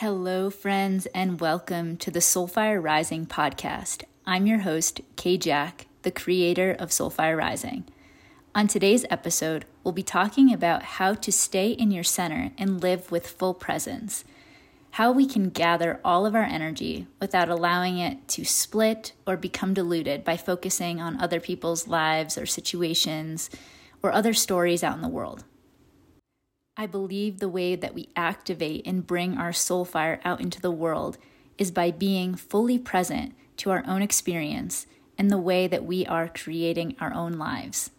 Hello, friends, and welcome to the Soulfire Rising podcast. I'm your host, Kay Jack, the creator of Soulfire Rising. On today's episode, we'll be talking about how to stay in your center and live with full presence, how we can gather all of our energy without allowing it to split or become diluted by focusing on other people's lives or situations or other stories out in the world. I believe the way that we activate and bring our soul fire out into the world is by being fully present to our own experience and the way that we are creating our own lives.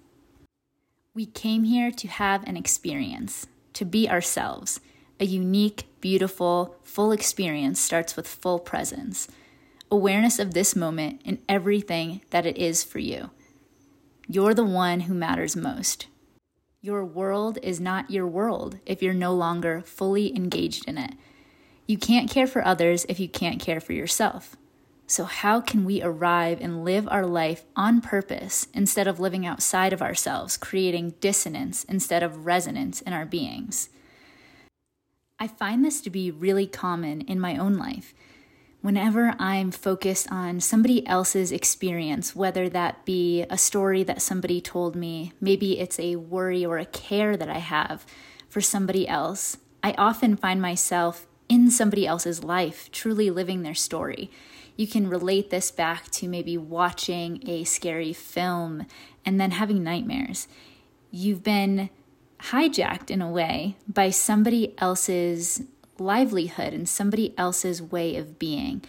We came here to have an experience, to be ourselves. A unique, beautiful, full experience starts with full presence, awareness of this moment and everything that it is for you. You're the one who matters most. Your world is not your world if you're no longer fully engaged in it. You can't care for others if you can't care for yourself. So, how can we arrive and live our life on purpose instead of living outside of ourselves, creating dissonance instead of resonance in our beings? I find this to be really common in my own life whenever I'm focused on somebody else's experience, whether that be a story that somebody told me, maybe it's a worry or a care that I have for somebody else, I often find myself in somebody else's life, truly living their story. You can relate this back to maybe watching a scary film and then having nightmares. You've been hijacked in a way by somebody else's livelihood and somebody else's way of being.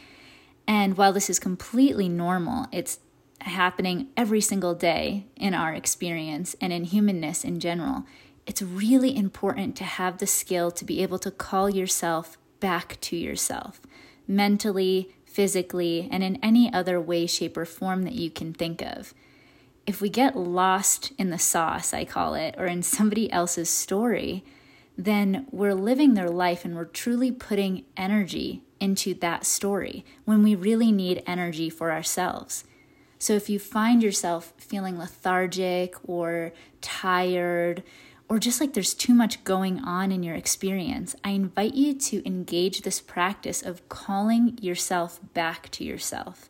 And while this is completely normal, it's happening every single day in our experience and in humanness in general. It's really important to have the skill to be able to call yourself back to yourself mentally, physically, and in any other way, shape, or form that you can think of. If we get lost in the sauce, I call it, or in somebody else's story, then we're living their life and we're truly putting energy into that story when we really need energy for ourselves. So if you find yourself feeling lethargic or tired, or just like there's too much going on in your experience, I invite you to engage this practice of calling yourself back to yourself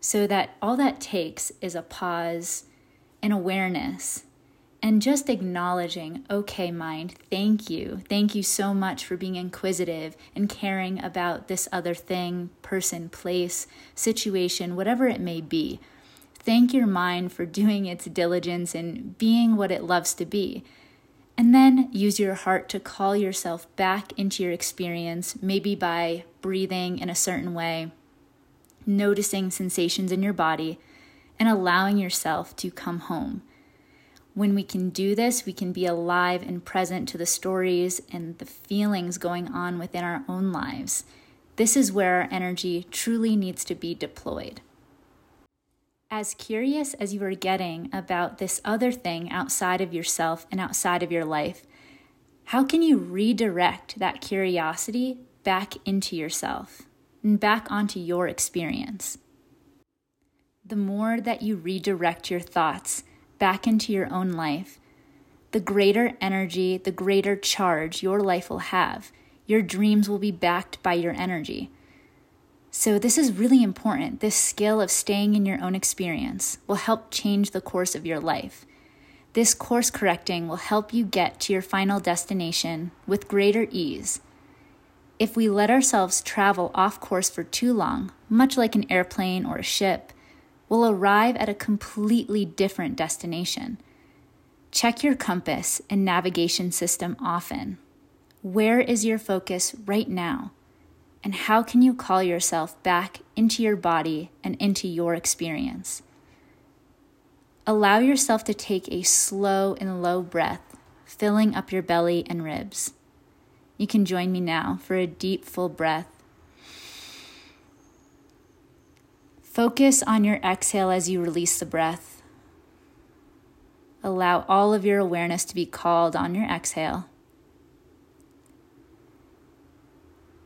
so that all that takes is a pause, an awareness, and just acknowledging, okay, mind, thank you. Thank you so much for being inquisitive and caring about this other thing, person, place, situation, whatever it may be. Thank your mind for doing its diligence and being what it loves to be. And then use your heart to call yourself back into your experience, maybe by breathing in a certain way, noticing sensations in your body, and allowing yourself to come home. When we can do this, we can be alive and present to the stories and the feelings going on within our own lives. This is where our energy truly needs to be deployed. As curious as you are getting about this other thing outside of yourself and outside of your life, how can you redirect that curiosity back into yourself and back onto your experience? The more that you redirect your thoughts back into your own life, the greater energy, the greater charge your life will have. Your dreams will be backed by your energy. So, this is really important. This skill of staying in your own experience will help change the course of your life. This course correcting will help you get to your final destination with greater ease. If we let ourselves travel off course for too long, much like an airplane or a ship, will arrive at a completely different destination. Check your compass and navigation system often. Where is your focus right now? And how can you call yourself back into your body and into your experience? Allow yourself to take a slow and low breath, filling up your belly and ribs. You can join me now for a deep, full breath Focus on your exhale as you release the breath. Allow all of your awareness to be called on your exhale.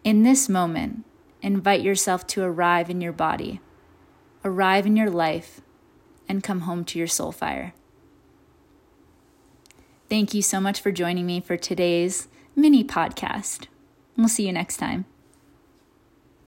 In this moment, invite yourself to arrive in your body, arrive in your life, and come home to your soul fire. Thank you so much for joining me for today's mini podcast. We'll see you next time.